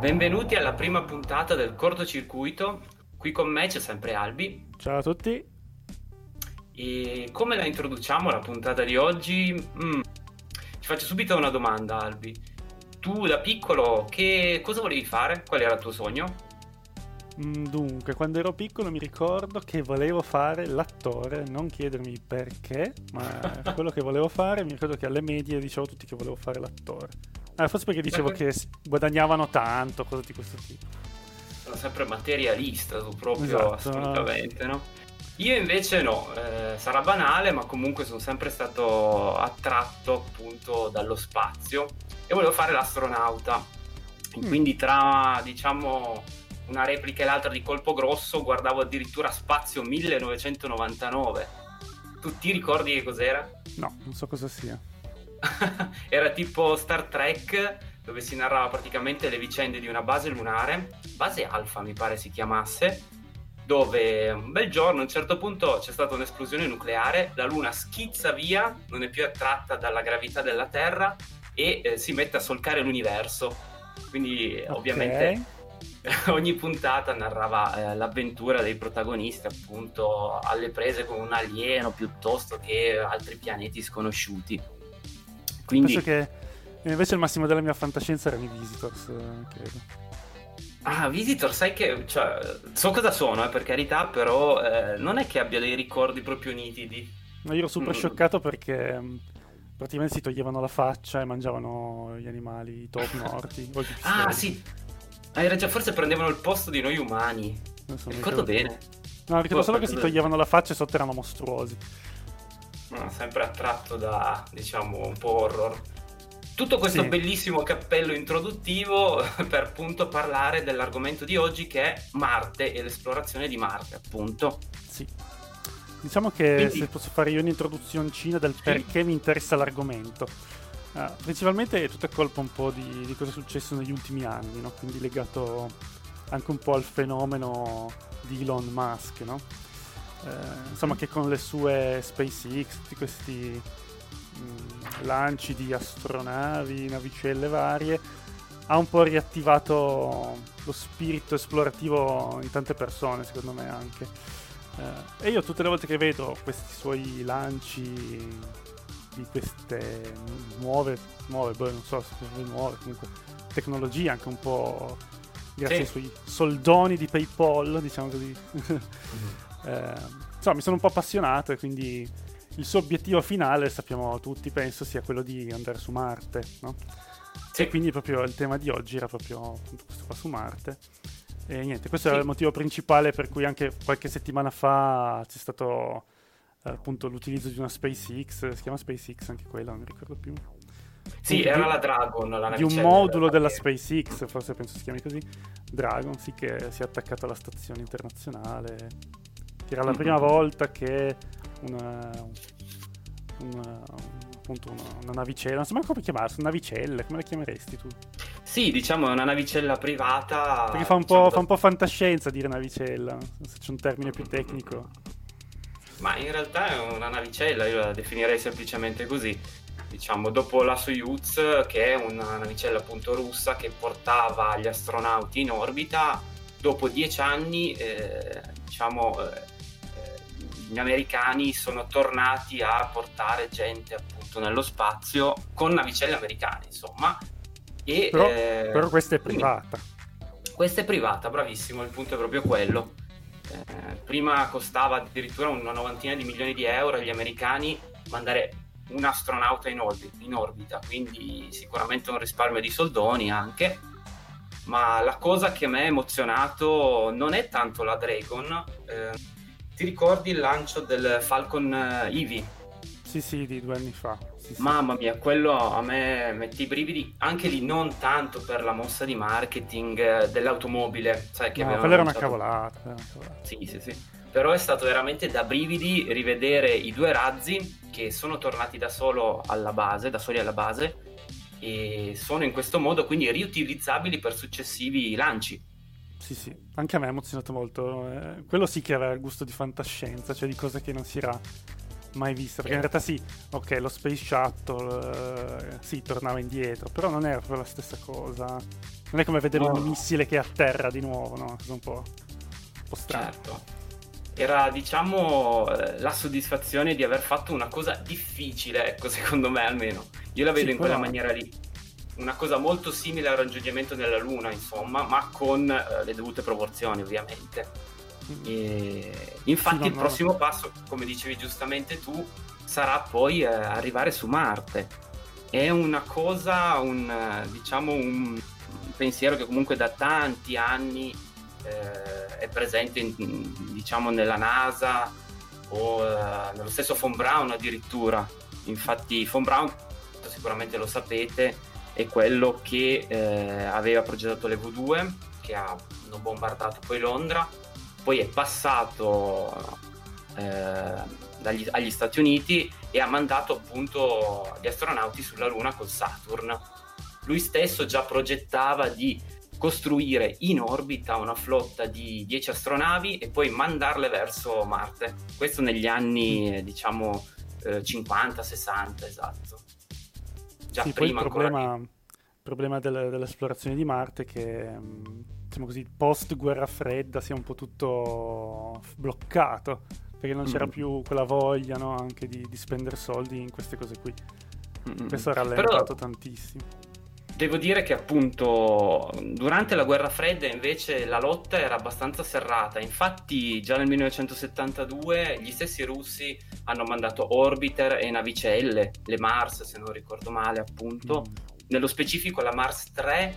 Benvenuti alla prima puntata del cortocircuito. Qui con me c'è sempre Albi. Ciao a tutti. E come la introduciamo la puntata di oggi? Mm, ti faccio subito una domanda, Albi. Tu da piccolo che cosa volevi fare? Qual era il tuo sogno? Mm, dunque, quando ero piccolo mi ricordo che volevo fare l'attore, non chiedermi perché, ma quello che volevo fare, mi ricordo che alle medie dicevo a tutti che volevo fare l'attore. Ah, forse perché dicevo che guadagnavano tanto, cose di questo tipo. Sono sempre materialista tu proprio, esatto. assolutamente, no? Io invece no, eh, sarà banale, ma comunque sono sempre stato attratto appunto dallo spazio e volevo fare l'astronauta. Mm. Quindi tra, diciamo, una replica e l'altra di colpo grosso guardavo addirittura Spazio 1999. Tu ti ricordi che cos'era? No, non so cosa sia. Era tipo Star Trek dove si narrava praticamente le vicende di una base lunare, base alfa mi pare si chiamasse, dove un bel giorno a un certo punto c'è stata un'esplosione nucleare, la Luna schizza via, non è più attratta dalla gravità della Terra e eh, si mette a solcare l'universo. Quindi okay. ovviamente ogni puntata narrava eh, l'avventura dei protagonisti appunto alle prese con un alieno piuttosto che altri pianeti sconosciuti. Quindi... Penso che invece il massimo della mia fantascienza erano i Visitors, eh, credo. Ah, Visitor, sai che cioè, so cosa sono, eh, per carità, però eh, non è che abbia dei ricordi proprio nitidi. Ma io ero super mm. scioccato perché mm, praticamente si toglievano la faccia e mangiavano gli animali, i topi morti. ah, sì, hai ragione, forse prendevano il posto di noi umani. Non so, ricordo bene. No, ricordo solo che si toglievano la faccia e sotto erano mostruosi. Sempre attratto da, diciamo, un po' horror. Tutto questo sì. bellissimo cappello introduttivo per appunto parlare dell'argomento di oggi che è Marte e l'esplorazione di Marte, appunto. Sì. Diciamo che Quindi... se posso fare io un'introduzioncina del sì. perché mi interessa l'argomento. Uh, principalmente è tutta colpa un po' di, di, cosa è successo negli ultimi anni, no? quindi legato anche un po' al fenomeno di Elon Musk, no? Uh, insomma che con le sue SpaceX, tutti questi mh, mm, lanci di astronavi, navicelle varie, ha un po' riattivato lo spirito esplorativo in tante persone, secondo me anche. Uh, e io tutte le volte che vedo questi suoi lanci di queste nuove, nuove boh, non so se sono nuove, comunque tecnologie anche un po' grazie sì. ai suoi soldoni di PayPal, diciamo così. mm-hmm. eh, insomma, mi sono un po' appassionato e quindi il suo obiettivo finale, sappiamo tutti, penso sia quello di andare su Marte, no? Sì. E quindi proprio il tema di oggi era proprio questo qua su Marte. E niente, questo sì. era il motivo principale per cui anche qualche settimana fa c'è stato appunto l'utilizzo di una SpaceX, si chiama SpaceX anche quella, non mi ricordo più. Sì, di, era la Dragon, la Di un modulo della SpaceX, forse penso si chiami così, Dragon, sì, che si è attaccato alla stazione internazionale. Era la prima volta che una, una, appunto una, una navicella, non so mai come chiamarsi, navicella, come la chiameresti tu? Sì, diciamo è una navicella privata. Perché fa un, diciamo, po', fa un po' fantascienza dire navicella, se c'è un termine più tecnico. Ma in realtà è una navicella, io la definirei semplicemente così. Diciamo, dopo la Soyuz, che è una navicella appunto russa che portava gli astronauti in orbita, dopo dieci anni, eh, diciamo, eh, gli americani sono tornati a portare gente appunto nello spazio con navicelle americane, insomma. E, però, eh, però questa è privata. Questa è privata, bravissimo, il punto è proprio quello. Eh, prima costava addirittura una novantina di milioni di euro agli americani mandare un astronauta in, orbi- in orbita, quindi sicuramente un risparmio di soldoni anche. Ma la cosa che mi ha emozionato non è tanto la Dragon. Eh, ti ricordi il lancio del Falcon Eevee? Sì, sì, di due anni fa. Sì, sì. Mamma mia, quello a me mette i brividi, anche lì non tanto per la mossa di marketing eh, dell'automobile, sai che no, quella era una, cavolata, era una cavolata. Sì, sì, sì. Però è stato veramente da brividi rivedere i due razzi che sono tornati da solo alla base, da soli alla base, e sono in questo modo quindi riutilizzabili per successivi lanci. Sì, sì, anche a me ha emozionato molto. Eh, quello sì che aveva il gusto di fantascienza, cioè di cose che non si era mai vista. Perché in realtà sì, ok, lo Space Shuttle eh, sì, tornava indietro, però non era proprio la stessa cosa. Non è come vedere no. un missile che atterra di nuovo, no? È un po', un po strano. Certo. Era, diciamo, eh, la soddisfazione di aver fatto una cosa difficile, ecco, secondo me almeno. Io la vedo sì, in quella maniera lì. Una cosa molto simile al raggiungimento della Luna, insomma, ma con eh, le dovute proporzioni, ovviamente. E infatti sì, no, il prossimo no. passo, come dicevi giustamente tu, sarà poi eh, arrivare su Marte. È una cosa, un, diciamo, un pensiero che comunque da tanti anni eh, è presente in, diciamo, nella NASA o eh, nello stesso Von Braun addirittura. Infatti Von Braun, sicuramente lo sapete, è quello che eh, aveva progettato l'Evo 2, che ha bombardato poi Londra poi è passato eh, dagli, agli Stati Uniti e ha mandato appunto gli astronauti sulla Luna col Saturn. Lui stesso già progettava di costruire in orbita una flotta di 10 astronavi e poi mandarle verso Marte. Questo negli anni, diciamo, eh, 50-60, esatto. Già sì, prima il problema, il problema delle, dell'esplorazione di Marte è che mm, diciamo così, post guerra fredda sia un po' tutto bloccato, perché non c'era mm. più quella voglia no, anche di, di, spendere soldi in queste cose qui. Mm. Questo ha rallentato Però... tantissimo. Devo dire che appunto durante la guerra fredda invece la lotta era abbastanza serrata, infatti già nel 1972 gli stessi russi hanno mandato orbiter e navicelle, le Mars se non ricordo male appunto, mm. nello specifico la Mars 3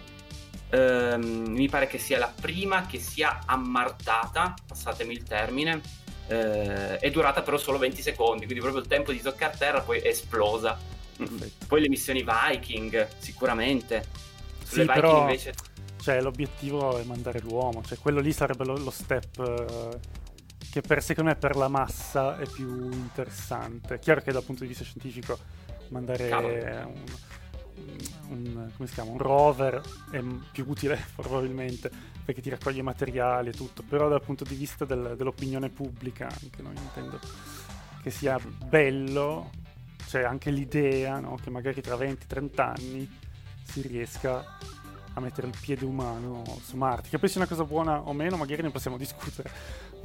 ehm, mi pare che sia la prima che sia ammartata, passatemi il termine, eh, è durata però solo 20 secondi, quindi proprio il tempo di toccare terra poi è esplosa. Perfetto. Poi le missioni Viking, sicuramente. Sulle sì, Viking però, invece... Cioè, l'obiettivo è mandare l'uomo, cioè quello lì sarebbe lo, lo step... Eh, che per, secondo me per la massa è più interessante. Chiaro che dal punto di vista scientifico mandare un, un, chiama, un, rover è più utile probabilmente perché ti raccoglie materiali e tutto, però dal punto di vista del, dell'opinione pubblica, anche noi intendo che sia bello, cioè anche l'idea no, che magari tra 20-30 anni si riesca a mettere il piede umano su Marte, che poi sia una cosa buona o meno, magari ne possiamo discutere,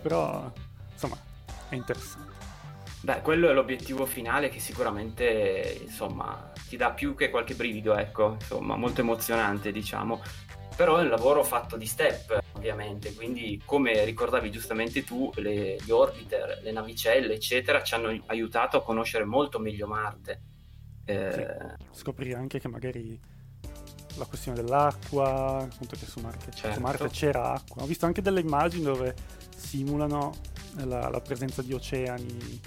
però insomma è interessante. Beh, quello è l'obiettivo finale che sicuramente, insomma, ti dà più che qualche brivido, ecco, insomma, molto emozionante, diciamo. Però è un lavoro fatto di step, ovviamente, quindi come ricordavi giustamente tu, le, gli orbiter, le navicelle, eccetera, ci hanno aiutato a conoscere molto meglio Marte. Eh... Sì, scoprire anche che magari la questione dell'acqua, appunto che su Marte, certo. su Marte c'era acqua. Ho visto anche delle immagini dove simulano la, la presenza di oceani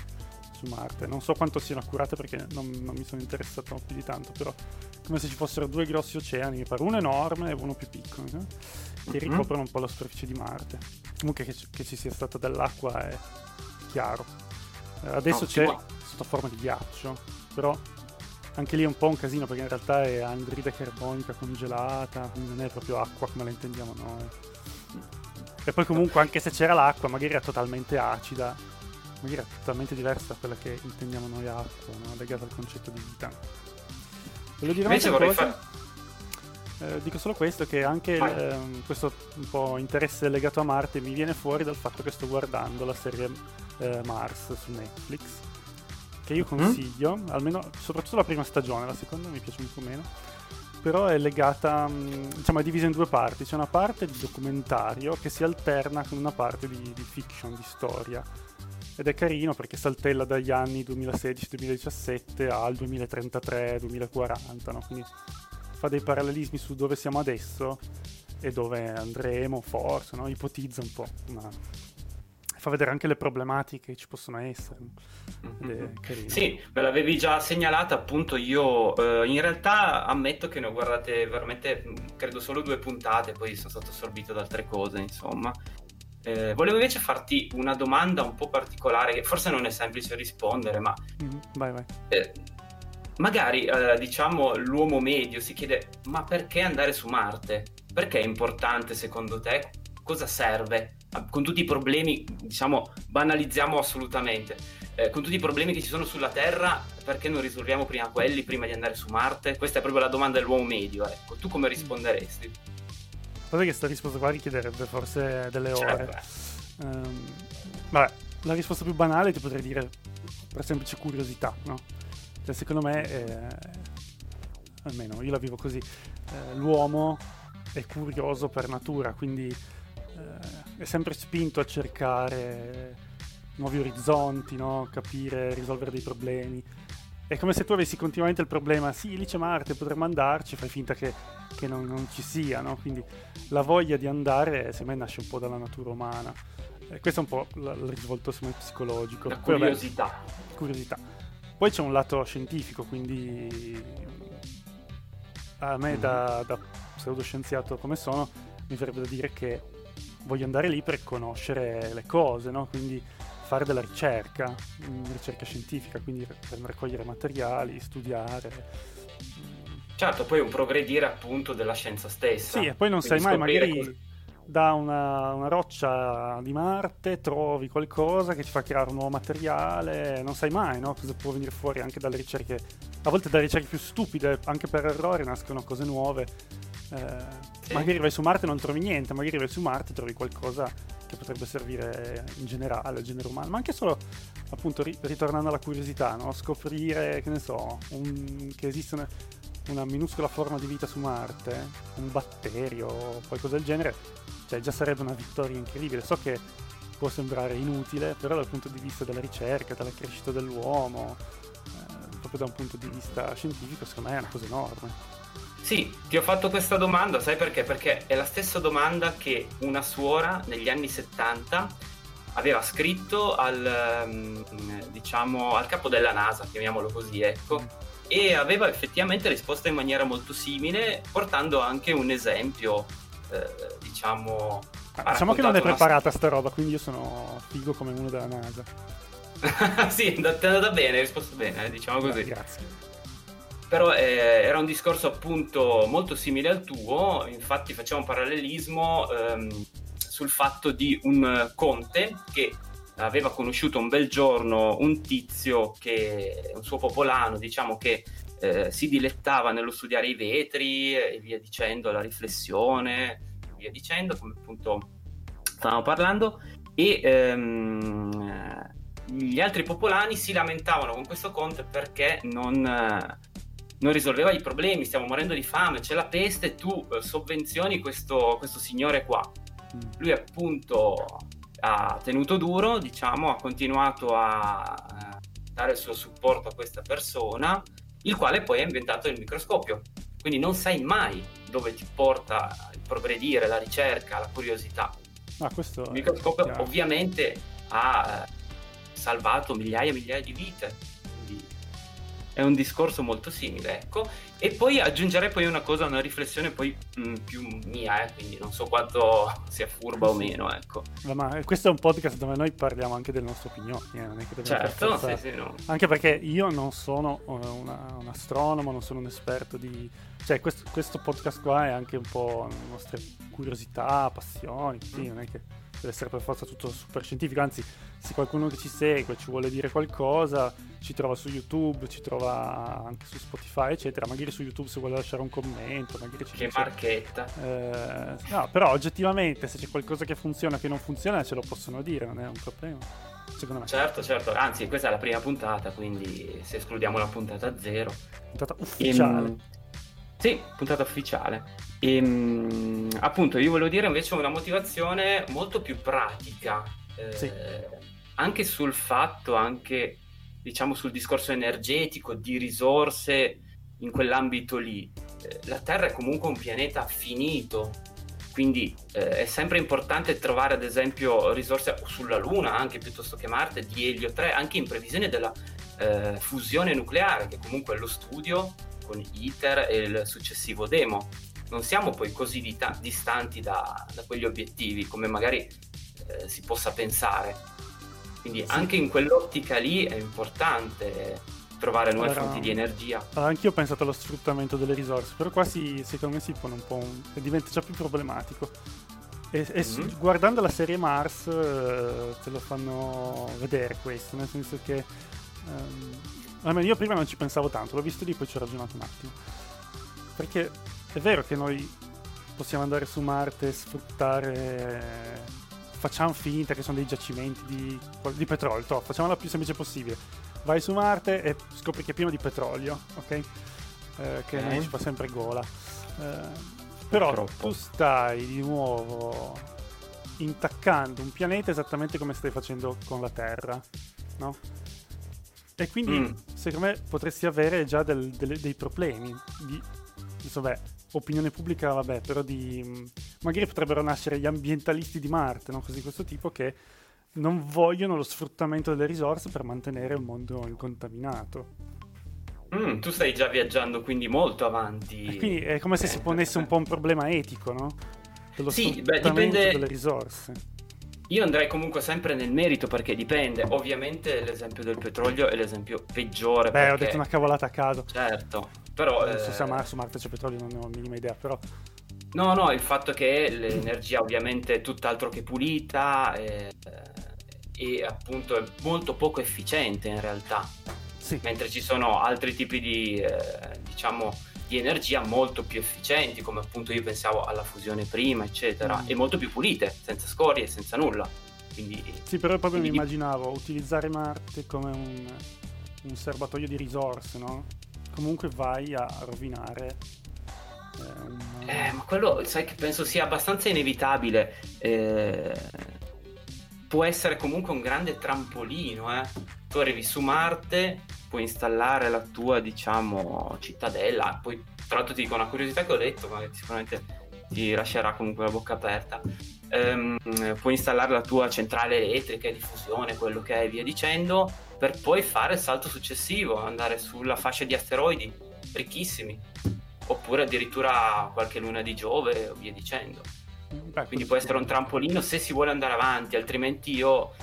su Marte. Non so quanto siano accurate perché non, non mi sono interessato più di tanto, però come se ci fossero due grossi oceani, mi pare uno enorme e uno più piccolo, no? che mm-hmm. ricoprono un po' la superficie di Marte. Comunque che, che ci sia stata dell'acqua è chiaro. Eh, adesso no, c'è sotto forma di ghiaccio, però anche lì è un po' un casino perché in realtà è anidride carbonica congelata, quindi non è proprio acqua come la intendiamo noi. E poi comunque anche se c'era l'acqua magari era totalmente acida magari è totalmente diversa da quella che intendiamo noi acqua, no? legata al concetto di vita. Volevo dire Invece vorrei cosa? Far... Eh, dico solo questo, che anche eh, questo un po' interesse legato a Marte mi viene fuori dal fatto che sto guardando la serie eh, Mars su Netflix, che io mm? consiglio, mm? almeno soprattutto la prima stagione, la seconda mi piace un po' meno, però è legata, diciamo è divisa in due parti, c'è una parte di documentario che si alterna con una parte di, di fiction, di storia ed è carino perché saltella dagli anni 2016-2017 al 2033-2040, no? quindi fa dei parallelismi su dove siamo adesso e dove andremo, forse, no? ipotizza un po', ma fa vedere anche le problematiche che ci possono essere. Mm-hmm. Sì, me l'avevi già segnalata appunto io, eh, in realtà ammetto che ne ho guardate veramente, credo solo due puntate, poi sono stato assorbito da altre cose, insomma. Eh, volevo invece farti una domanda un po' particolare, che forse non è semplice rispondere, ma mm, vai, vai. Eh, magari eh, diciamo l'uomo medio si chiede: ma perché andare su Marte? Perché è importante secondo te? Cosa serve? Con tutti i problemi, diciamo, banalizziamo assolutamente. eh, con tutti i problemi che ci sono sulla Terra, perché non risolviamo prima quelli prima di andare su Marte? Questa è proprio la domanda dell'uomo medio, ecco. Tu come risponderesti? Guarda che questa risposta qua richiederebbe forse delle ore. Certo. Um, vabbè, la risposta più banale ti potrei dire per semplice curiosità, no? Cioè, secondo me, eh, almeno io la vivo così, eh, l'uomo è curioso per natura, quindi eh, è sempre spinto a cercare nuovi orizzonti, no? capire, risolvere dei problemi. È come se tu avessi continuamente il problema, sì, lì c'è Marte, potremmo andarci, fai finta che, che non, non, ci sia, no? Quindi la voglia di andare, secondo me, nasce un po' dalla natura umana. Eh, questo è un po' il risvolto me, psicologico. La curiosità. Vabbè, curiosità. Poi c'è un lato scientifico, quindi a me da, mm-hmm. da pseudoscienziato come sono, mi verrebbe da dire che voglio andare lì per conoscere le cose, no? Quindi fare della ricerca, ricerca scientifica, quindi per raccogliere materiali, studiare. Certo, poi un progredire appunto della scienza stessa. Sì, e poi non sai mai, magari cosa... da una, una, roccia di Marte trovi qualcosa che ti fa creare un nuovo materiale, non sai mai no? cosa può venire fuori anche dalle ricerche, a volte dalle ricerche più stupide, anche per errori nascono cose nuove. Eh, sì. Magari vai su Marte e non trovi niente, magari vai su Marte e trovi qualcosa che potrebbe servire in generale al genere umano, ma anche solo appunto ri- ritornando alla curiosità, no? scoprire che ne so, un, che esiste una, una, minuscola forma di vita su Marte, un batterio o qualcosa del genere, cioè già sarebbe una vittoria incredibile. So che può sembrare inutile, però dal punto di vista della ricerca, della crescita dell'uomo, eh, proprio da un punto di vista scientifico, secondo me è una cosa enorme. Sì, ti ho fatto questa domanda, sai perché? Perché è la stessa domanda che una suora negli anni 70 aveva scritto al, mm, diciamo, al capo della NASA, chiamiamolo così, ecco, mm. e aveva effettivamente risposto in maniera molto simile, portando anche un esempio, eh, diciamo... Ah, diciamo che non è preparata una... sta roba, quindi io sono figo come uno della NASA. sì, è andata bene, hai risposto bene, eh, diciamo così. Grazie però eh, era un discorso appunto molto simile al tuo, infatti facciamo un parallelismo ehm, sul fatto di un conte che aveva conosciuto un bel giorno un tizio che, un suo popolano, diciamo che eh, si dilettava nello studiare i vetri e via dicendo, la riflessione, e via dicendo, come appunto stavamo parlando, e ehm, gli altri popolani si lamentavano con questo conte perché non non risolveva i problemi, stiamo morendo di fame, c'è la peste tu eh, sovvenzioni questo, questo signore qua. Mm. Lui appunto ha tenuto duro, diciamo, ha continuato a dare il suo supporto a questa persona, il quale poi ha inventato il microscopio. Quindi non sai mai dove ti porta il progredire, la ricerca, la curiosità. Ah, il microscopio ovviamente ha eh, salvato migliaia e migliaia di vite è un discorso molto simile, ecco. E poi aggiungerei poi una cosa, una riflessione poi mh, mm, più mia, eh, quindi non so quanto sia furba o meno, ecco. Ma questo è un podcast dove noi parliamo anche delle nostre opinioni, eh, non è che Certo, sì, sì, no. Anche perché io non sono uh, una, un astronomo, non sono un esperto di... Cioè, questo, questo, podcast qua è anche un po' le nostre curiosità, passioni, così, non è che deve essere per forza tutto super scientifico, anzi se qualcuno che ci segue ci vuole dire qualcosa ci trova su YouTube, ci trova anche su Spotify eccetera, magari su YouTube se vuole lasciare un commento, magari ci Che dice, marchetta! Eh, no, però oggettivamente se c'è qualcosa che funziona o che non funziona ce lo possono dire, non è un problema. Secondo me. Certo, certo, anzi questa è la prima puntata, quindi se escludiamo la puntata zero. Puntata ufficiale. Ehm... Sì, puntata ufficiale. E, ehm, appunto, io volevo dire invece una motivazione molto più pratica, eh, sì. anche sul fatto, anche diciamo sul discorso energetico, di risorse in quell'ambito lì. Eh, la Terra è comunque un pianeta finito, quindi eh, è sempre importante trovare ad esempio risorse sulla Luna, anche piuttosto che Marte, di elio 3, anche in previsione della eh, fusione nucleare, che comunque è lo studio con ITER e il successivo demo non siamo poi così dita- distanti da, da, quegli obiettivi come magari eh, si possa pensare. Quindi sì. anche in quell'ottica lì è importante trovare nuove allora, fonti di energia. Anch'io ho pensato allo sfruttamento delle risorse, però qua si, secondo me si pone un po' un... diventa già più problematico. E, e mm-hmm. guardando la serie Mars uh, te lo fanno vedere questo, nel senso che... Um, almeno io prima non ci pensavo tanto, l'ho visto lì poi ci ho ragionato un attimo. Perché è vero che noi possiamo andare su Marte e sfruttare... Facciamo finta che sono dei giacimenti di, di petrolio, to, facciamola più semplice possibile. Vai su Marte e scopri che è pieno di petrolio, ok? Eh, che non ci fa sempre gola. Eh, però Troppo. tu stai di nuovo intaccando un pianeta esattamente come stai facendo con la Terra, no? E quindi, mm. secondo me, potresti avere già del, del, dei problemi di, vabbè, opinione pubblica, vabbè, però di... Magari potrebbero nascere gli ambientalisti di Marte, no? Così di questo tipo che non vogliono lo sfruttamento delle risorse per mantenere un mondo incontaminato. Mm, tu stai già viaggiando quindi molto avanti. E quindi è come se si ponesse un po' un problema etico, no? Dello sì, beh, dipende delle risorse. Io andrei comunque sempre nel merito perché dipende. Ovviamente l'esempio del petrolio è l'esempio peggiore. Beh, perché... ho detto una cavolata a caso. Certo, però... Non so se a su Marte c'è petrolio, non ne ho la minima idea, però... No, no, il fatto che l'energia ovviamente è tutt'altro che pulita e, e appunto è molto poco efficiente in realtà sì. mentre ci sono altri tipi di, eh, diciamo, di energia molto più efficienti, come appunto io pensavo alla fusione prima, eccetera, mm. e molto più pulite, senza scorie, senza nulla. Quindi, sì, però proprio mi immaginavo utilizzare Marte come un, un serbatoio di risorse, no? Comunque vai a rovinare eh, eh, ma quello sai che penso sia abbastanza inevitabile. Eh, può essere comunque un grande trampolino. Eh. Tu arrivi su Marte, puoi installare la tua, diciamo, cittadella. Poi, tra l'altro, ti dico una curiosità che ho letto, ma sicuramente ti lascerà comunque la bocca aperta. Um, puoi installare la tua centrale elettrica, diffusione, quello che è, via dicendo, per poi fare il salto successivo, andare sulla fascia di asteroidi ricchissimi, oppure addirittura qualche luna di Giove, via dicendo. Beh, Quindi può essere un trampolino se si vuole andare avanti, altrimenti io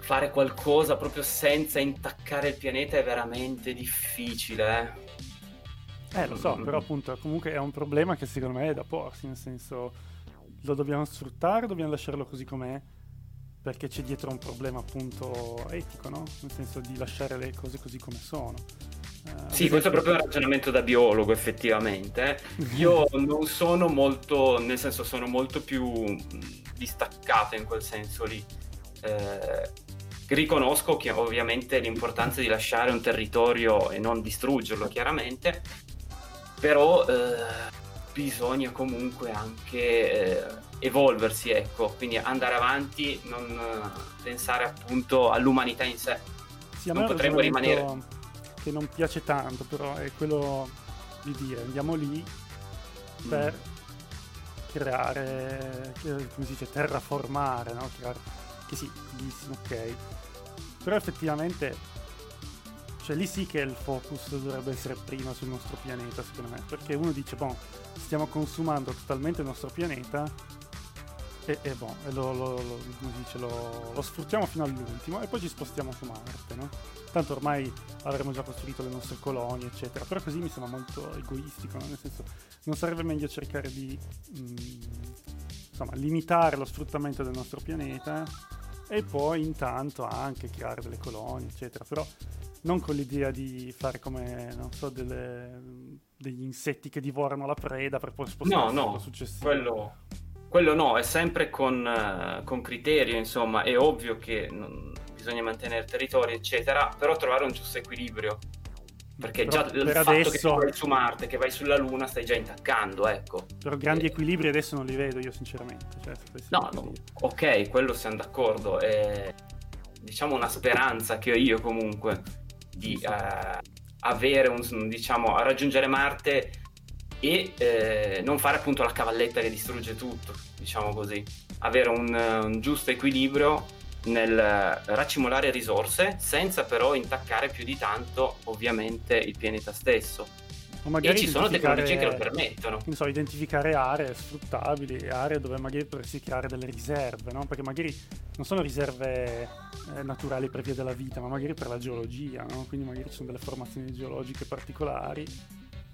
fare qualcosa proprio senza intaccare il pianeta è veramente difficile. Eh, eh lo so, mm. però appunto comunque è un problema che secondo me è da porsi, nel senso lo dobbiamo sfruttare, dobbiamo lasciarlo così com'è, perché c'è dietro un problema appunto etico, no? Nel senso di lasciare le cose così come sono. Uh, sì, questo è proprio un ragionamento da biologo effettivamente. Io non sono molto, nel senso sono molto più distaccato in quel senso lì. Eh, riconosco che ovviamente l'importanza di lasciare un territorio e non distruggerlo chiaramente, però eh, bisogna comunque anche eh, evolversi, ecco, quindi andare avanti, non eh, pensare appunto all'umanità in sé. Sì, non potremmo rimanere... Che non piace tanto, però è quello di dire andiamo lì per mm. creare, come si dice, terraformare, no? Creare, che sì, bellissimo, ok però effettivamente, cioè lì sì che il focus dovrebbe essere prima sul nostro pianeta, secondo me. Perché uno dice, boh, stiamo consumando totalmente il nostro pianeta e, e boh, e lo, lo, lo, dice, lo, sfruttiamo fino all'ultimo e poi ci spostiamo su Marte, no? Tanto ormai avremo già costruito le nostre colonie, eccetera. Però così mi sembra molto egoistico, no? Nel senso, non sarebbe meglio cercare di... Mh, insomma, limitare lo sfruttamento del nostro pianeta e poi intanto anche creare delle colonie, eccetera. Però non con l'idea di fare come, non so, delle, degli insetti che divorano la preda per poi spostare no, no, successivo. Quello, quello no, è sempre con, uh, con criterio, insomma, è ovvio che non, bisogna mantenere territorio, eccetera, però trovare un giusto equilibrio perché Però già il fatto adesso... che tu vai su Marte, che vai sulla Luna, stai già intaccando, ecco. Però grandi e... Eh. equilibri adesso non li vedo io sinceramente. Cioè, no, no, ok, quello siamo d'accordo. È diciamo una speranza che ho io comunque di sì. Uh, avere un, diciamo, a raggiungere Marte e eh, non fare appunto la cavalletta che distrugge tutto, diciamo così. Avere un, un giusto equilibrio nel raccimolare risorse senza però intaccare più di tanto ovviamente il pianeta stesso. e ci sono tecnologie che lo permettono. So, identificare aree sfruttabili, aree dove magari potresti creare delle riserve, no? Perché magari non sono riserve eh, naturali per via della vita, ma magari per la geologia, no? Quindi magari ci sono delle formazioni geologiche particolari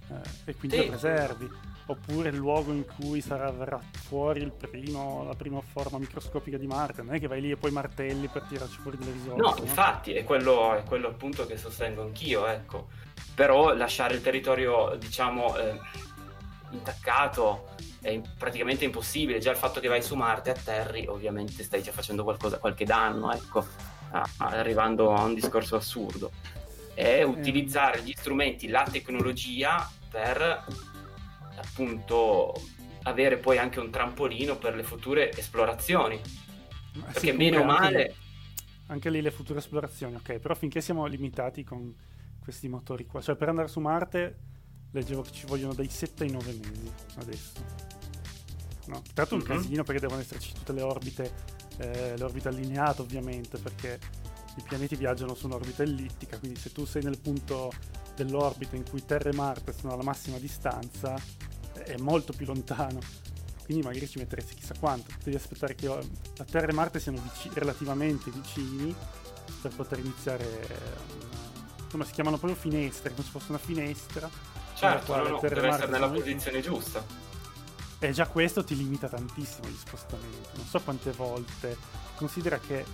eh, e quindi sì. lo preservi. Oppure il luogo in cui sarà, verrà fuori primo, la prima forma microscopica di Marte. Non è che vai lì e poi martelli per tirarci fuori delle risorse. No, no? infatti, è quello, è quello, appunto che sostengo anch'io, ecco. Però lasciare il territorio, diciamo, eh, intaccato è praticamente impossibile. Già il fatto che vai su Marte e atterri, ovviamente stai già facendo qualcosa, qualche danno, ecco, arrivando a un discorso assurdo. È utilizzare gli strumenti, la tecnologia per appunto avere poi anche un trampolino per le future esplorazioni. Ma Perché sì, meno male... Anche, lì le future esplorazioni, ok, però finché siamo limitati con questi motori qua, cioè per andare su Marte leggevo che ci vogliono dai 7 ai 9 mesi adesso. No? Tra l'altro mm-hmm. un casino perché devono esserci tutte le orbite, eh, le orbite allineate ovviamente, perché i pianeti viaggiano su un'orbita ellittica, quindi se tu sei nel punto dell'orbita in cui Terra e Marte sono alla massima distanza, è molto più lontano. Quindi magari ci metteresti chissà quanto. Devi aspettare che la Terra e Marte siano vici- relativamente vicini per poter iniziare una, insomma si chiamano proprio finestre, come se fosse una finestra. Certo, no, no, deve essere nella posizione giusta. E già questo ti limita tantissimo gli spostamenti. Non so quante volte. Considera che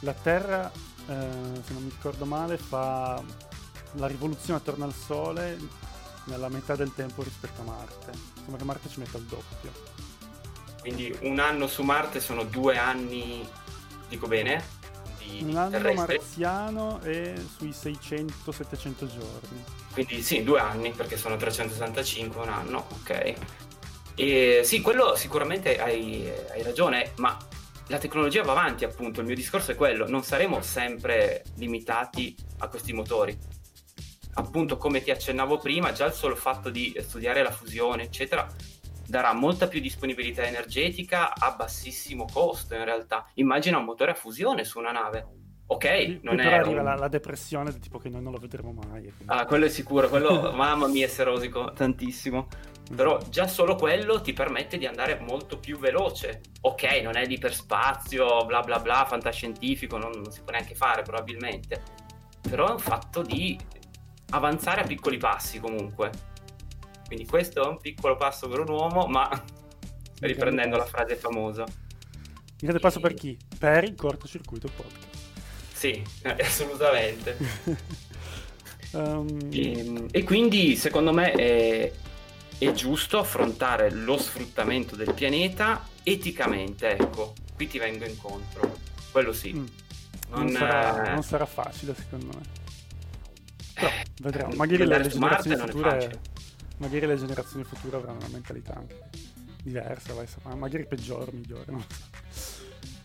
la Terra, eh, se non mi ricordo male, fa la rivoluzione attorno al Sole nella metà del tempo rispetto a Marte. Sembra che Marte ci metta il doppio. Quindi un anno su Marte sono due anni, dico bene? Di, un anno terrestri. marziano è sui 600-700 giorni. Quindi sì, due anni perché sono 365 un anno, ok. E sì, quello sicuramente hai, hai ragione, ma la tecnologia va avanti appunto, il mio discorso è quello, non saremo sempre limitati a questi motori appunto come ti accennavo prima, già il solo fatto di studiare la fusione, eccetera, darà molta più disponibilità energetica a bassissimo costo in realtà. Immagina un motore a fusione su una nave. Ok, qui, non è. arriva un... la, la, depressione tipo che noi non lo vedremo mai. Quindi... Ah, quello è sicuro, quello, mamma mia, se rosico tantissimo. Però già solo quello ti permette di andare molto più veloce. Ok, non è l'iperspazio, bla bla bla, fantascientifico, non, non si può neanche fare probabilmente. Però è un fatto di avanzare a piccoli passi comunque. Quindi questo è un piccolo passo per un uomo, ma riprendendo la frase famosa. Un grande passo per chi? Per il cortocircuito podcast. Sì, assolutamente. um... e, e, quindi secondo me è, è, giusto affrontare lo sfruttamento del pianeta eticamente, ecco, qui ti vengo incontro. Quello sì. Mm. Non, non, sarà, non sarà facile secondo me. Però vedremo. Magari le, le generazioni future. Magari le generazioni future avranno una mentalità anche diversa, magari peggiore, migliore, non so.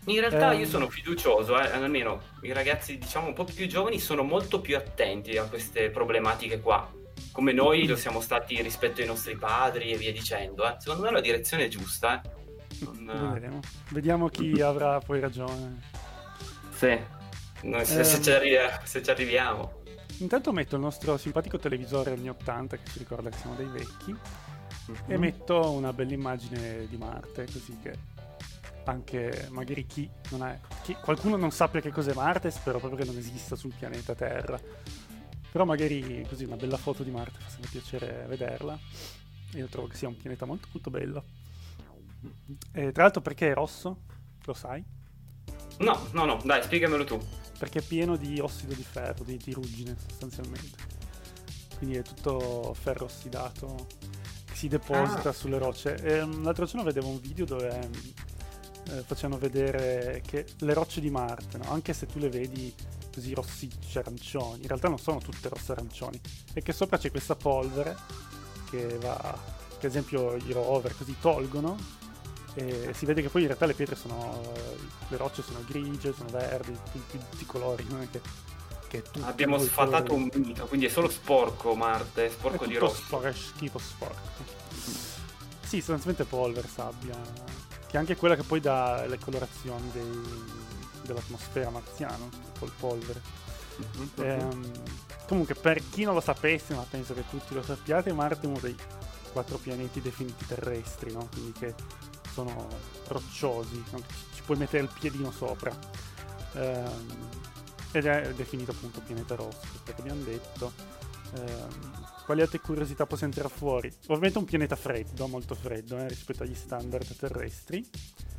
In realtà eh, io sono fiducioso, eh, almeno i ragazzi diciamo un po' più giovani sono molto più attenti a queste problematiche qua, come noi lo siamo stati rispetto ai nostri padri e via dicendo. Eh. Secondo me la direzione è giusta. Eh. Non... Vedremo. Vediamo chi avrà poi ragione. Sì, Noi, se, se, ehm. ci arri- se ci arriviamo. Intanto metto il nostro simpatico televisore anni 80 che ci ricorda che siamo dei vecchi uh-huh. e metto una bella immagine di Marte così che anche magari chi non è chi, qualcuno non sappia che cos'è Marte spero proprio che non esista sul pianeta Terra però magari così una bella foto di Marte fa sempre piacere vederla io trovo che sia un pianeta molto molto bello e tra l'altro perché è rosso? lo sai? no no no dai spiegamelo tu perché è pieno di ossido di ferro, di, di ruggine sostanzialmente. Quindi è tutto ferro ossidato che si deposita ah. sulle rocce. E, um, l'altro giorno vedevo un video dove eh, facevano vedere che le rocce di Marte, no? anche se tu le vedi così rossicce, arancioni, in realtà non sono tutte rosse arancioni, e che sopra c'è questa polvere che va, per esempio i rover così tolgono e si vede che poi in realtà le pietre sono le rocce sono grigie sono verdi tutti, tutti i colori non è che, che è abbiamo sfatato un mito quindi è solo sporco Marte sporco è di rosso. sporco, è schifo sporco. Sì sostanzialmente polvere sabbia che è anche quella che poi dà le colorazioni dei, dell'atmosfera marziana col polvere mm-hmm. ehm, comunque per chi non lo sapesse ma penso che tutti lo sappiate Marte è uno dei quattro pianeti definiti terrestri no? quindi che sono rocciosi, ci puoi mettere il piedino sopra. Ehm, ed è definito appunto pianeta rosso, perché abbiamo detto. Eh, quali altre curiosità possiamo tirare fuori? Ovviamente un pianeta freddo, molto freddo eh, rispetto agli standard terrestri.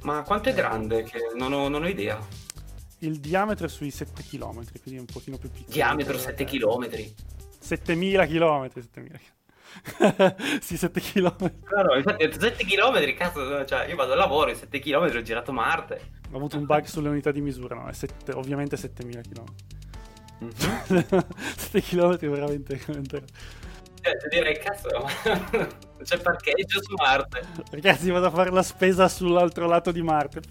Ma quanto è grande? Che non, ho, non ho idea. Il diametro è sui 7 km, quindi è un pochino più piccolo. Diametro 7 km? 7000 km, 7000 sì, 7 km. No, no, infatti 7 km, cazzo, cioè io vado al lavoro, in 7 km ho girato Marte. Ho avuto un bug sulle unità di misura, no, è 7, ovviamente 7000 km. Mm-hmm. 7 km veramente, veramente... Cioè, direi, cazzo, c'è parcheggio su Marte. Ragazzi, vado a fare la spesa sull'altro lato di Marte.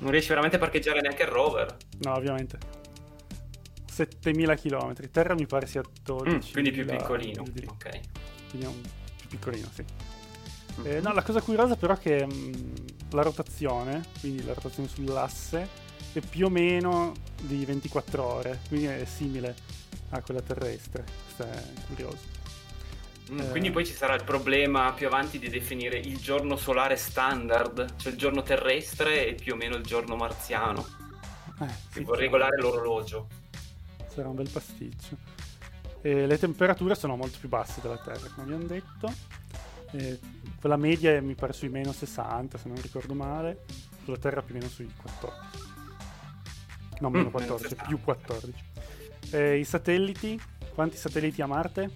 Non riesci veramente a parcheggiare neanche il rover. No, ovviamente. 7000 km. Terra mi pare sia 12. Mm, quindi più piccolino. Ok. Quindi è un più piccolino, sì. Mm-hmm. Eh, no, la cosa curiosa però è che mh, mm, la rotazione, quindi la rotazione sull'asse, è più o meno di 24 ore, quindi è simile a quella terrestre. Questo è curioso. Mm, eh. Quindi poi ci sarà il problema più avanti di definire il giorno solare standard, cioè il giorno terrestre e più o meno il giorno marziano. Eh, sì, può regolare l'orologio. Sarà un bel pasticcio. E le temperature sono molto più basse della Terra, come abbiamo detto. E quella media è, mi pare sui meno 60, se non ricordo male. Sulla Terra più o meno sui 14. No, meno mm, 14, più 14. E I satelliti, quanti satelliti a Marte?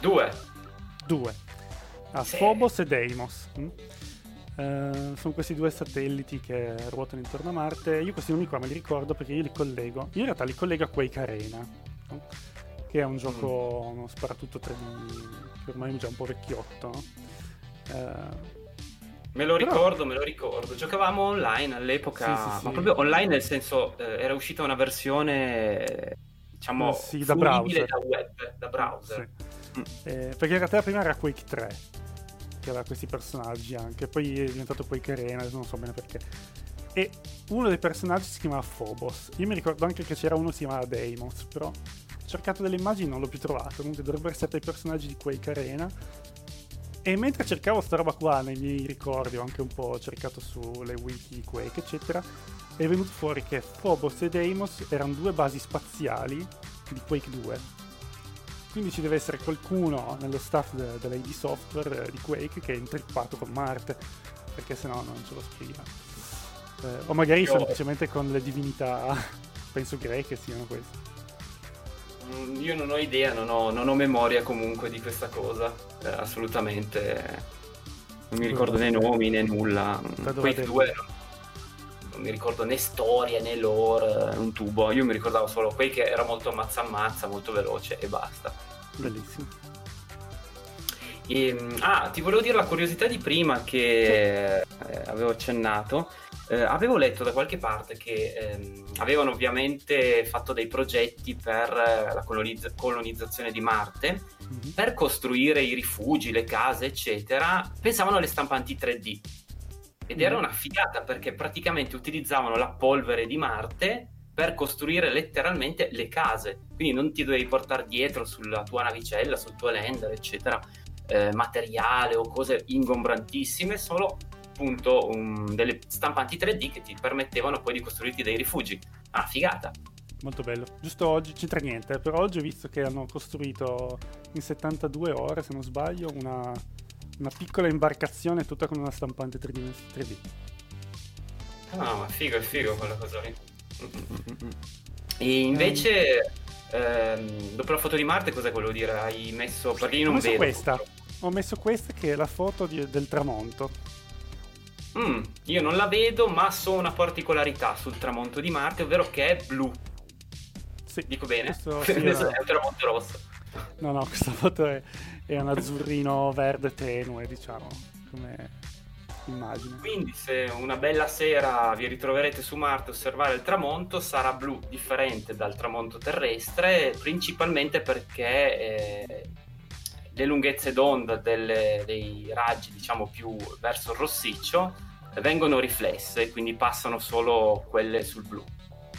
Due. Due. Ah, sì. Phobos e Deimos. Mm? Uh, sono questi due satelliti che ruotano intorno a Marte. Io questi nomi qua me li ricordo perché io li collego. Io in realtà li collego a Quake Arena, no? che è un gioco, mm. uno sparatutto 3D, che ormai è già un po' vecchiotto. No? Uh, Me lo ricordo, Però... me lo ricordo. Giocavamo online all'epoca, sì, sì, ma proprio online nel senso eh, era uscita una versione, diciamo, sì, da browser. da web, da browser. Mm. Eh, perché in realtà prima era Quake 3, che aveva questi personaggi anche, poi è diventato Quake Arena, non so bene perché. E uno dei personaggi si chiamava Phobos. Io mi ricordo anche che c'era uno che si chiamava Deimos, però ho cercato delle immagini e non l'ho più trovato. Comunque dovrebbero essere dei personaggi di Quake Arena. E mentre cercavo sta roba qua nei miei ricordi, ho anche un po' cercato sulle wiki di Quake, eccetera, è venuto fuori che Phobos e Deimos erano due basi spaziali di Quake 2 quindi ci deve essere qualcuno nello staff de- dell'ID Software eh, di Quake che è intrippato con Marte, perché sennò non ce lo spiega. Eh, o magari semplicemente con le divinità, penso greche siano queste. Mm, io non ho idea, non ho, non ho memoria comunque di questa cosa, eh, assolutamente. Non mi ricordo né nomi né nulla. Quake 2 non, non mi ricordo né storia né lore, un tubo. Io mi ricordavo solo quel che era molto ammazza ammazza, molto veloce e basta. Bellissimo. E, ehm, ah, ti volevo dire la curiosità di prima che eh, avevo accennato. Eh, avevo letto da qualche parte che ehm, avevano ovviamente fatto dei progetti per eh, la colonizz- colonizzazione di Marte, mm-hmm. per costruire i rifugi, le case, eccetera. Pensavano alle stampanti 3D ed era mm. una figata perché praticamente utilizzavano la polvere di Marte per costruire letteralmente le case. Quindi non ti dovevi portare dietro sulla tua navicella, sul tuo lander, eccetera, eh, materiale o cose ingombrantissime, solo appunto um, delle stampanti 3D che ti permettevano poi di costruirti dei rifugi. Ah, figata! Molto bello. Giusto oggi c'entra niente, però oggi ho visto che hanno costruito in 72 ore, se non sbaglio, una una piccola imbarcazione tutta con una stampante 3D. 3D. Ah, ma figo, è figo quella cosa lì. E invece, um, ehm, dopo la foto di Marte, cosa volevo dire? Hai messo. Perché io non ho messo vedo. questa. Ho messo questa che è la foto di, del tramonto. Mm, io non la vedo, ma so una particolarità sul tramonto di Marte, ovvero che è blu. Sì, Dico bene? Questo, sì, è un tramonto rosso. No, no, questa foto è, è un azzurrino verde tenue, diciamo, come immagine. Quindi se una bella sera vi ritroverete su Marte a osservare il tramonto, sarà blu, differente dal tramonto terrestre, principalmente perché eh, le lunghezze d'onda delle, dei raggi, diciamo più verso il rossiccio, vengono riflesse, quindi passano solo quelle sul blu.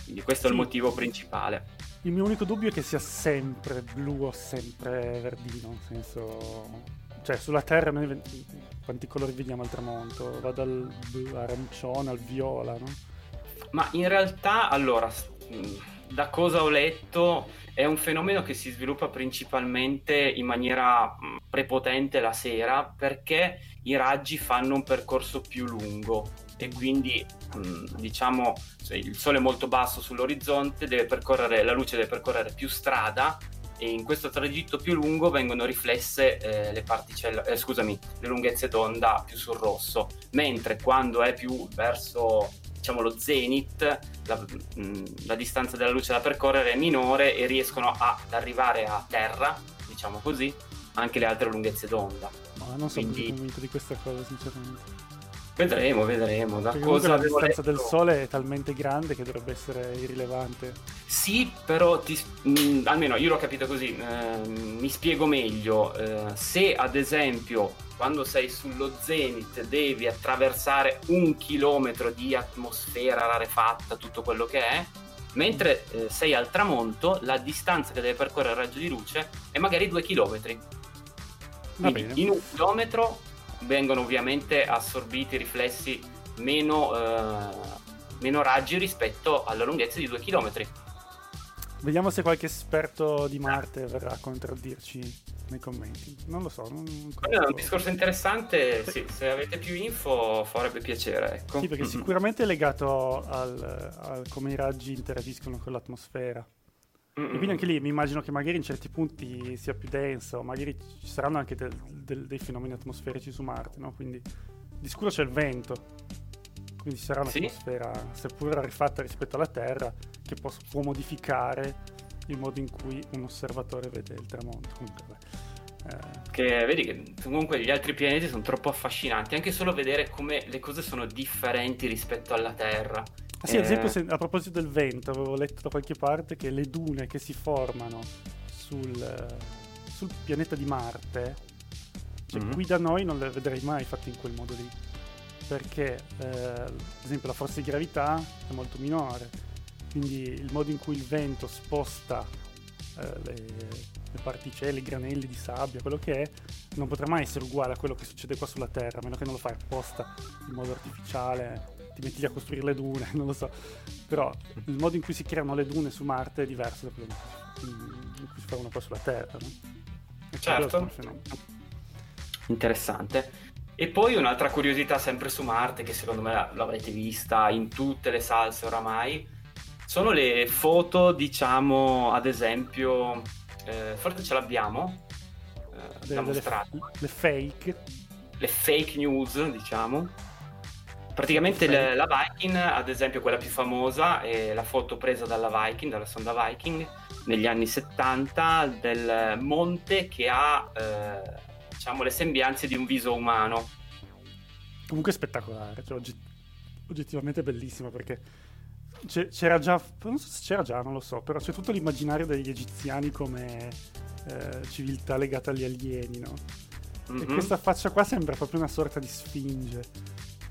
Quindi questo sì. è il motivo principale. Il mio unico dubbio è che sia sempre blu o sempre verdino, nel senso... Cioè, sulla Terra noi quanti colori vediamo al tramonto? Va dal blu, arancione al viola, no? Ma in realtà, allora, da cosa ho letto, è un fenomeno che si sviluppa principalmente in maniera prepotente la sera perché i raggi fanno un percorso più lungo e quindi diciamo se il sole è molto basso sull'orizzonte la luce deve percorrere più strada e in questo tragitto più lungo vengono riflesse eh, le particelle, eh, scusami, le lunghezze d'onda più sul rosso, mentre quando è più verso diciamo lo zenith, la, mh, mm, la distanza della luce da percorrere è minore e riescono a, ad arrivare a terra, diciamo così, anche le altre lunghezze d'onda. Ma non sono Quindi... convinto di questa cosa, sinceramente. Vedremo, vedremo. Da cosa la distanza del Sole è talmente grande che dovrebbe essere irrilevante. Sì, però ti, mh, mm, almeno io l'ho capito così. Eh, mi spiego meglio. Eh, se ad esempio quando sei sullo zenith devi attraversare un chilometro di atmosfera rarefatta, tutto quello che è, mentre eh, sei al tramonto, la distanza che deve percorrere il raggio di luce è magari due chilometri. Quindi in un chilometro vengono ovviamente assorbiti, riflessi meno, eh, meno raggi rispetto alla lunghezza di 2 km. Vediamo se qualche esperto di Marte verrà a contraddirci nei commenti. Non lo so. Non, è un discorso interessante. Sì, se avete più info farebbe piacere. Ecco. Sì, perché mm-hmm. sicuramente è legato al, al, come i raggi interagiscono con l'atmosfera. Mm-mm. E quindi anche lì mi immagino che magari in certi punti sia più denso, magari ci saranno anche del, del, dei fenomeni atmosferici su Marte, no? Quindi di sicuro c'è il vento, quindi ci sarà un'atmosfera, sì. seppur rifatta rispetto alla Terra, che può, può, modificare il modo in cui un osservatore vede il tramonto. Comunque, eh. Che vedi che comunque gli altri pianeti sono troppo affascinanti, anche solo vedere come le cose sono differenti rispetto alla Terra. Ah, sì, ad esempio, se, a proposito del vento, avevo letto da qualche parte che le dune che si formano sul, sul pianeta di Marte, cioè mm-hmm. qui da noi non le vedrei mai fatte in quel modo lì. Perché, eh, ad esempio, la forza di gravità è molto minore, quindi il modo in cui il vento sposta eh, le, le particelle, i granelli di sabbia, quello che è, non potrà mai essere uguale a quello che succede qua sulla Terra, a meno che non lo fai apposta in modo artificiale ti metti lì a costruire le dune, non lo so. Però il modo in cui si creano le dune su Marte è diverso da quello in cui si fanno qua sulla Terra. No? certo. Interessante. E poi un'altra curiosità sempre su Marte, che secondo me l'avrete vista in tutte le salse oramai, sono le foto, diciamo, ad esempio, eh, forse ce l'abbiamo eh, da mostrare. Le fake. Le fake news, diciamo Praticamente la, la Viking, ad esempio quella più famosa, è la foto presa dalla Viking, dalla sonda Viking, negli anni 70, del monte che ha, eh, diciamo, le sembianze di un viso umano. Comunque spettacolare, cioè, oggettivamente bellissima perché c'era già, non so se c'era già, non lo so, però c'è tutto l'immaginario degli egiziani come eh, civiltà legata agli alieni, no? Mm-hmm. E questa faccia qua sembra proprio una sorta di sfinge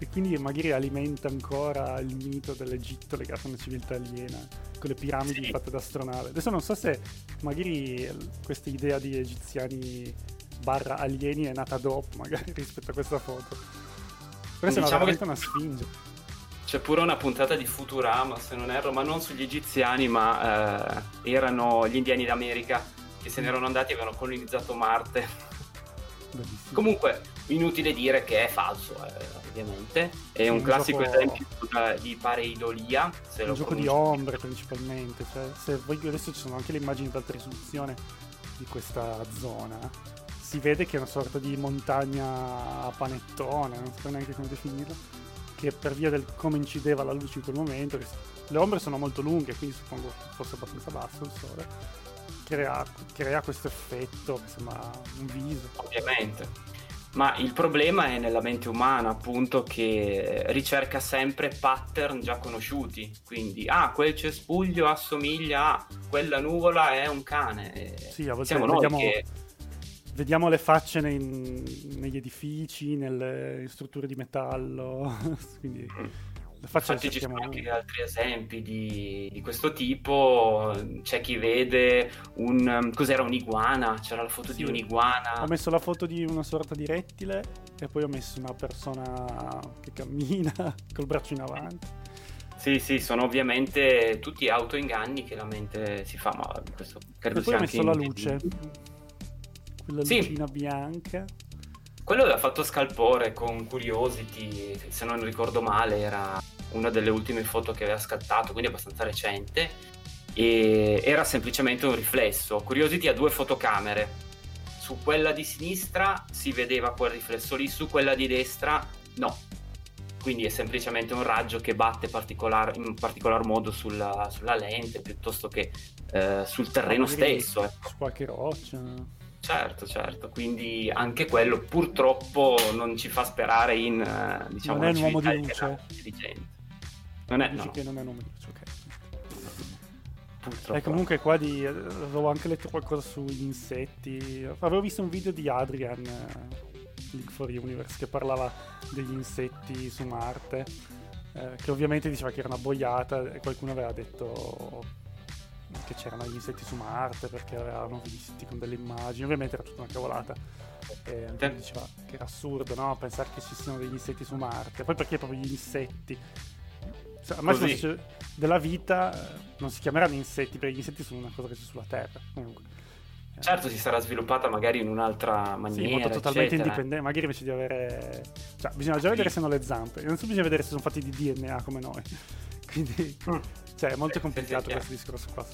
e quindi magari alimenta ancora il mito dell'Egitto legato a una civiltà aliena, con le piramidi sì. fatte da astronave. Adesso non so se magari questa idea di egiziani barra alieni è nata dopo, magari rispetto a questa foto. Però sembra diciamo veramente che... una sfinge. C'è pure una puntata di Futurama, se non erro, ma non sugli egiziani, ma eh, erano gli indiani d'America che se ne erano andati e avevano colonizzato Marte. Bellissimo. Comunque, inutile dire che è falso, eh, ovviamente. È un, un classico gioco... esempio di pareidolia. Se un gioco conosci. di ombre principalmente. Cioè, se voi adesso ci sono anche le immagini d'alta risoluzione di questa zona. Si vede che è una sorta di montagna a panettone, non so neanche come definirla. Che per via del come incideva la luce in quel momento, le ombre sono molto lunghe, quindi suppongo fosse abbastanza basso il sole crea, crea questo effetto che sembra un viso. Ovviamente. Ma il problema è nella mente umana, appunto, che ricerca sempre pattern già conosciuti. Quindi, ah, quel cespuglio assomiglia a quella nuvola è un cane. Sì, a volte vediamo, che... vediamo, le facce nei, negli edifici, nelle strutture di metallo. Quindi. Mm Infatti ci sono anche altri esempi di, di, questo tipo, c'è chi vede un... cos'era un'iguana, c'era la foto sì. di un'iguana. Ho messo la foto di una sorta di rettile e poi ho messo una persona che cammina col braccio in avanti. Sì, sì, sono ovviamente tutti autoinganni che la mente si fa, ma questo credo e poi sia ha messo la luce, quella Sì. lucina bianca. Quello aveva fatto scalpore con Curiosity, se non ricordo male, era una delle ultime foto che aveva scattato, quindi abbastanza recente. E era semplicemente un riflesso. Curiosity ha due fotocamere. Su quella di sinistra si vedeva quel riflesso lì, su quella di destra no. Quindi è semplicemente un raggio che batte particolar- in particolar modo sulla, sulla lente piuttosto che eh, sul terreno Magari stesso. ecco. Su qualche roccia. Certo, certo, quindi anche quello purtroppo non ci fa sperare in eh, diciamo, Non è un uomo di luce? Non è, Dici no, che non è un nome di luce, ok. purtroppo. E comunque qua di, avevo anche letto qualcosa sugli insetti. Avevo visto un video di Adrian, eh, League for Universe, che parlava degli insetti su Marte. eh, che ovviamente diceva che era una boiata e qualcuno aveva detto che c'erano gli insetti su Marte perché avevano visti con delle immagini. Ovviamente era tutta una cavolata. E anche diceva che era assurdo, no? Pensare che ci siano degli insetti su Marte. Poi perché proprio gli insetti? Cioè, al massimo se- della vita eh, non si chiameranno insetti perché gli insetti sono una cosa che c'è sulla Terra. Comunque. Eh, Certo, si sarà sviluppata magari in un'altra Sì, maniera. in modo totalmente eccetera. indipendente. Magari invece di avere. Cioè, bisogna già vedere se hanno le zampe. Innanzitutto bisogna vedere se sono fatti di DNA come noi. Quindi. Mm. Cioè, è molto Sì, complicato sì, sì, questo discorso qua.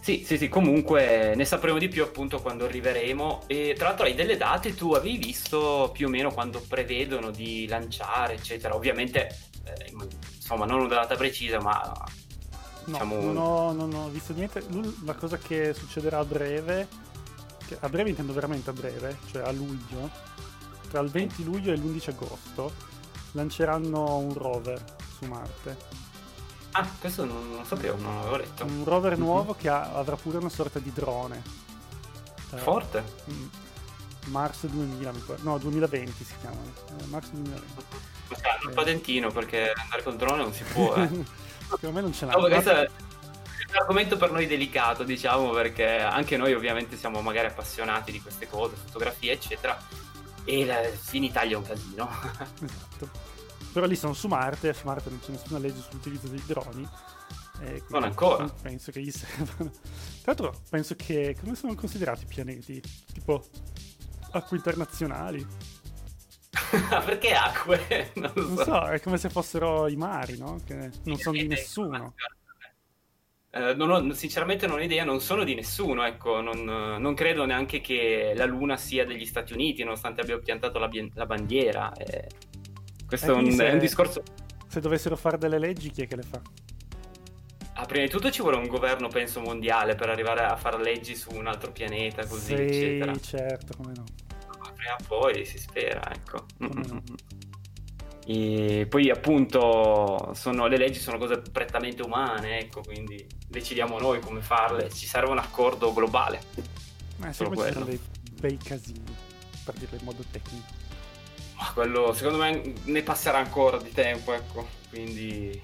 Sì, sì, sì, comunque ne sapremo di più appunto quando arriveremo. E tra l'altro hai delle date, tu avevi visto più o meno quando prevedono di lanciare, eccetera. Ovviamente, eh, insomma, non una data precisa, ma No, diciamo... non, ho, non ho visto niente. La cosa che succederà a breve, che a breve intendo veramente a breve, cioè a luglio, tra il 20 luglio e l'11 agosto, lanceranno un rover su Marte. Ah, questo non, non sapevo, non l'avevo letto. Un rover Mhm. nuovo che ha- avrà pure una sorta di drone. Eh, Forte. mm, Mars 2000, mi pare- no, 2020 si chiama. eh, Mars 2020. Ma sai, hanno il patentino perché andare col drone non si può. Eh. Secondo me non ce l'ha. No, questo è un argomento per noi delicato, diciamo, perché anche noi ovviamente siamo magari appassionati di queste cose, fotografie, eccetera. E la- in Italia è un casino. Esatto. Però lì sono su Marte, su Marte non c'è nessuna legge sull'utilizzo dei droni. e quindi Non ancora. Penso che gli servano. Tra l'altro, penso che. Come sono considerati i pianeti? Tipo. Acque internazionali? Perché acque? Non lo Non so. so, è come se fossero i mari, no? Che non sono di nessuno. Eh, non ho- sinceramente non ho idea, non sono di nessuno, ecco, non, non credo neanche che la Luna sia degli Stati Uniti, nonostante abbia piantato la, la bandiera. eh. questo Eh, è un, se- è un discorso... Se dovessero fare delle leggi, chi è che le fa? Ah, prima di tutto ci vuole un governo, penso, mondiale per arrivare a fare leggi su un altro pianeta, così, sì, eccetera. certo, come no. Ma prima o poi si spera, ecco. E poi appunto sono, le leggi sono cose prettamente umane, ecco, quindi decidiamo noi come farle. Ci serve un accordo globale. Ma Solo quello. dei bei casini, per dirlo in modo tecnico. Ma quello secondo me ne passerà ancora di tempo, ecco. Quindi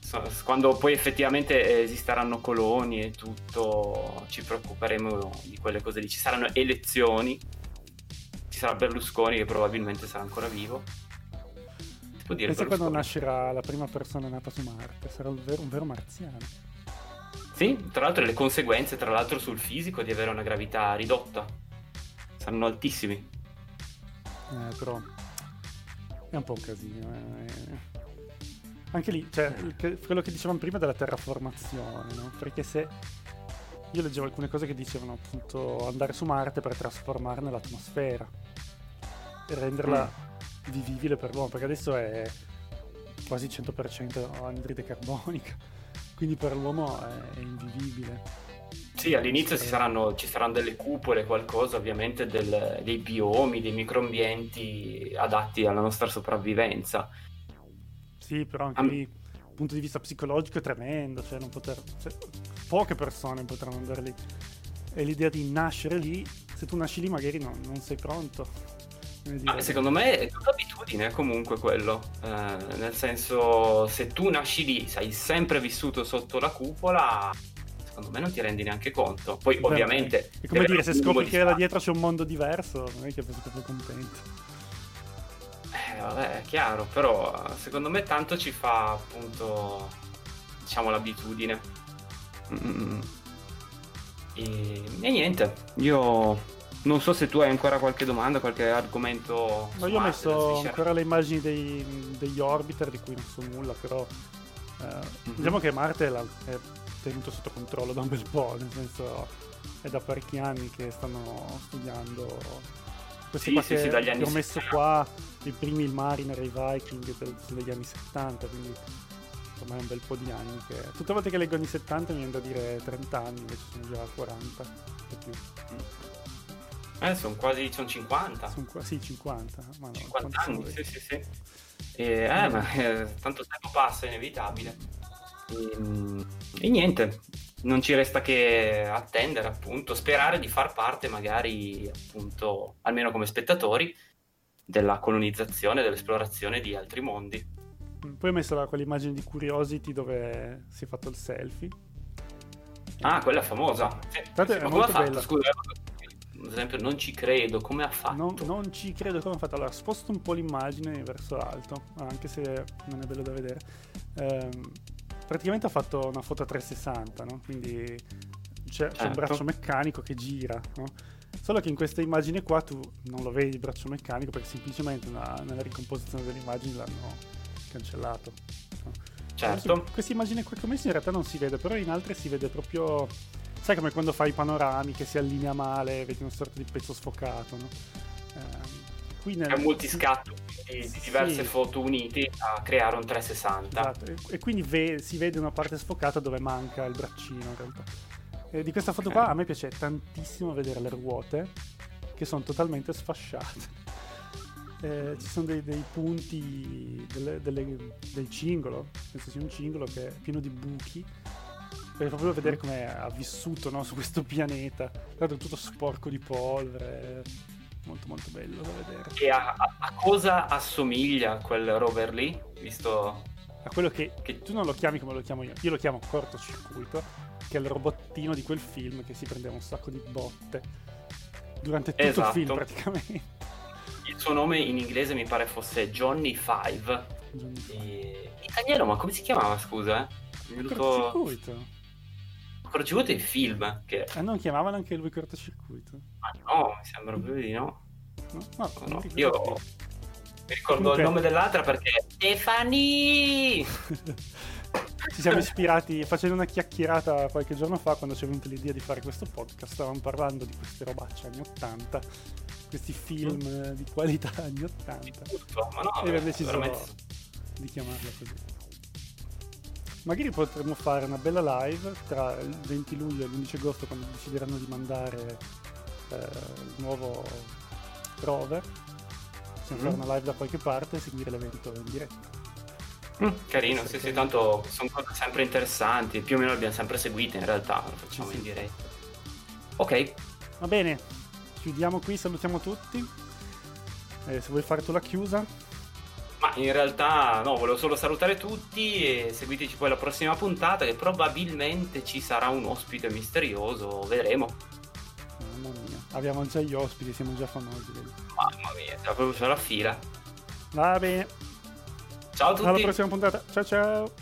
so- quando poi effettivamente esisteranno coloni e tutto, ci preoccuperemo di quelle cose lì. Ci saranno elezioni. Ci sarà Berlusconi che probabilmente sarà ancora vivo. Può dire Pensa quando nascerà la prima persona nata su Marte, sarà un vero, un vero marziano. Sì, tra l'altro le conseguenze, tra l'altro sul fisico di avere una gravità ridotta. Saranno altissimi. Eh, però è un po' un casino. eh. Anche lì, cioè, quello che dicevamo prima della terraformazione, no? Perché se io leggevo alcune cose che dicevano appunto andare su Marte per trasformarne l'atmosfera e renderla vivibile per l'uomo, perché adesso è quasi 100% anidride carbonica, quindi per l'uomo è, è invivibile. Sì, all'inizio ci saranno, ci saranno delle cupole, qualcosa, ovviamente del- dei biomi, dei microambienti adatti alla nostra sopravvivenza. Sì, però anche Am- lì, dal punto di vista psicologico è tremendo, cioè non poter... cioè, poche persone potranno andare lì. E l'idea di nascere lì, se tu nasci lì magari non, non sei pronto. Dire, secondo me è tutta abitudine comunque quello, Eh, nel senso se tu nasci lì, sei sempre vissuto sotto la cupola, secondo me non ti rendi neanche conto. Poi beh, ovviamente... È come dire, se scopri che là dietro c'è un mondo diverso, non è che sei proprio contento. Eh, vabbè, è chiaro, però secondo me tanto ci fa appunto, diciamo, l'abitudine. E, e niente, io non so se tu hai ancora qualche domanda, qualche argomento. No, io ho messo ancora le immagini dei, degli orbiter di cui non so nulla, però eh, mm-hmm. diciamo che Marte è tenuto sotto controllo da un bel po', nel senso è da parecchi anni che stanno studiando questi sì, qua sì, che, sì, dagli anni ho messo 70. qua i primi il Mariner e i Viking del, degli anni 70, quindi ormai un bel po' di anni che... Tutte le volte che leggo anni 70 mi viene da dire 30 anni, invece sono già 40 e più. Eh, sono quasi sono 50. Sono qua, sì, 50. Ma no, 50 anni, sì, sì, sì. E, eh, ma eh, tanto tempo passa, è inevitabile. E, ehm, e, niente, non ci resta che attendere, appunto, sperare di far parte, magari, appunto, almeno come spettatori, della colonizzazione, dell'esplorazione di altri mondi. Poi ho messo là quell'immagine di Curiosity dove si è fatto il selfie. Ah, quella famosa. Sì, Tanto è molto bella. Scusa, ad esempio non ci credo, come ha fatto? Non, non, ci credo come ha fatto. Allora, sposto un po' l'immagine verso l'alto, anche se non è bello da vedere. Ehm, praticamente ha fatto una foto a 360, no? Quindi c'è, certo. c'è, un braccio meccanico che gira, no? Solo che in questa immagine qua tu non lo vedi il braccio meccanico perché semplicemente una, nella ricomposizione dell'immagine l'hanno cancellato. Certo. Questa immagine ho messo in realtà non si vede, però in altre si vede proprio Sai come quando fai i panorami che si allinea male, vedi una sorta di pezzo sfocato, no? Eh, qui nel... È un multiscatto di, di diverse sì. foto unite a creare un 360. Esatto, e, e quindi ve- si vede una parte sfocata dove manca il braccino in realtà. E di questa foto qua a me piace tantissimo vedere le ruote che sono totalmente sfasciate. Eh, ci sono dei, dei punti delle, delle, del cingolo, penso sia un cingolo che è pieno di buchi per proprio vedere come ha vissuto no, su questo pianeta. Tra tutto sporco di polvere. Molto molto bello da vedere. E a, a, a cosa assomiglia quel rover lì? Visto a quello che, che, tu non lo chiami come lo chiamo io, io lo chiamo cortocircuito, che è il robottino di quel film che si prendeva un sacco di botte durante tutto esatto. il film praticamente. Il suo nome in inglese mi pare fosse Johnny Five. E... Italiano, ma come si chiamava scusa? Eh? Cortocircuito cortocircuito è il film. Che... Eh, non chiamavano anche lui cortocircuito? Ma no, mi sembra proprio di no. No, no, no. Io mi ricordo Comunque... il nome dell'altra perché Stefani! Ci siamo ispirati facendo una chiacchierata qualche giorno fa quando ci è venuta l'idea di fare questo podcast. Stavamo parlando di queste robacce anni 80, questi film mm. di qualità anni 80. Tutto, ma no, e abbiamo deciso veramente... di chiamarla così. Magari potremmo fare una bella live tra il 20 luglio e l'11 agosto quando decideranno di mandare eh, il nuovo rover. Possiamo mm. fare una live da qualche parte e seguire l'evento in diretta. Mm, carino, sì, sì, tanto sono cose sempre interessanti, più o meno le abbiamo sempre seguite in realtà, lo facciamo sì, in diretta. Ok. Va bene, chiudiamo qui, salutiamo tutti. Eh, se vuoi fare tu la chiusa. Ma in realtà no, volevo solo salutare tutti e seguiteci poi alla prossima puntata che probabilmente ci sarà un ospite misterioso, vedremo. Mamma mia, abbiamo già gli ospiti, siamo già famosi. Mamma mia, proprio sulla fila. Va bene. Ciao a tutti. Alla prossima puntata. Ciao ciao.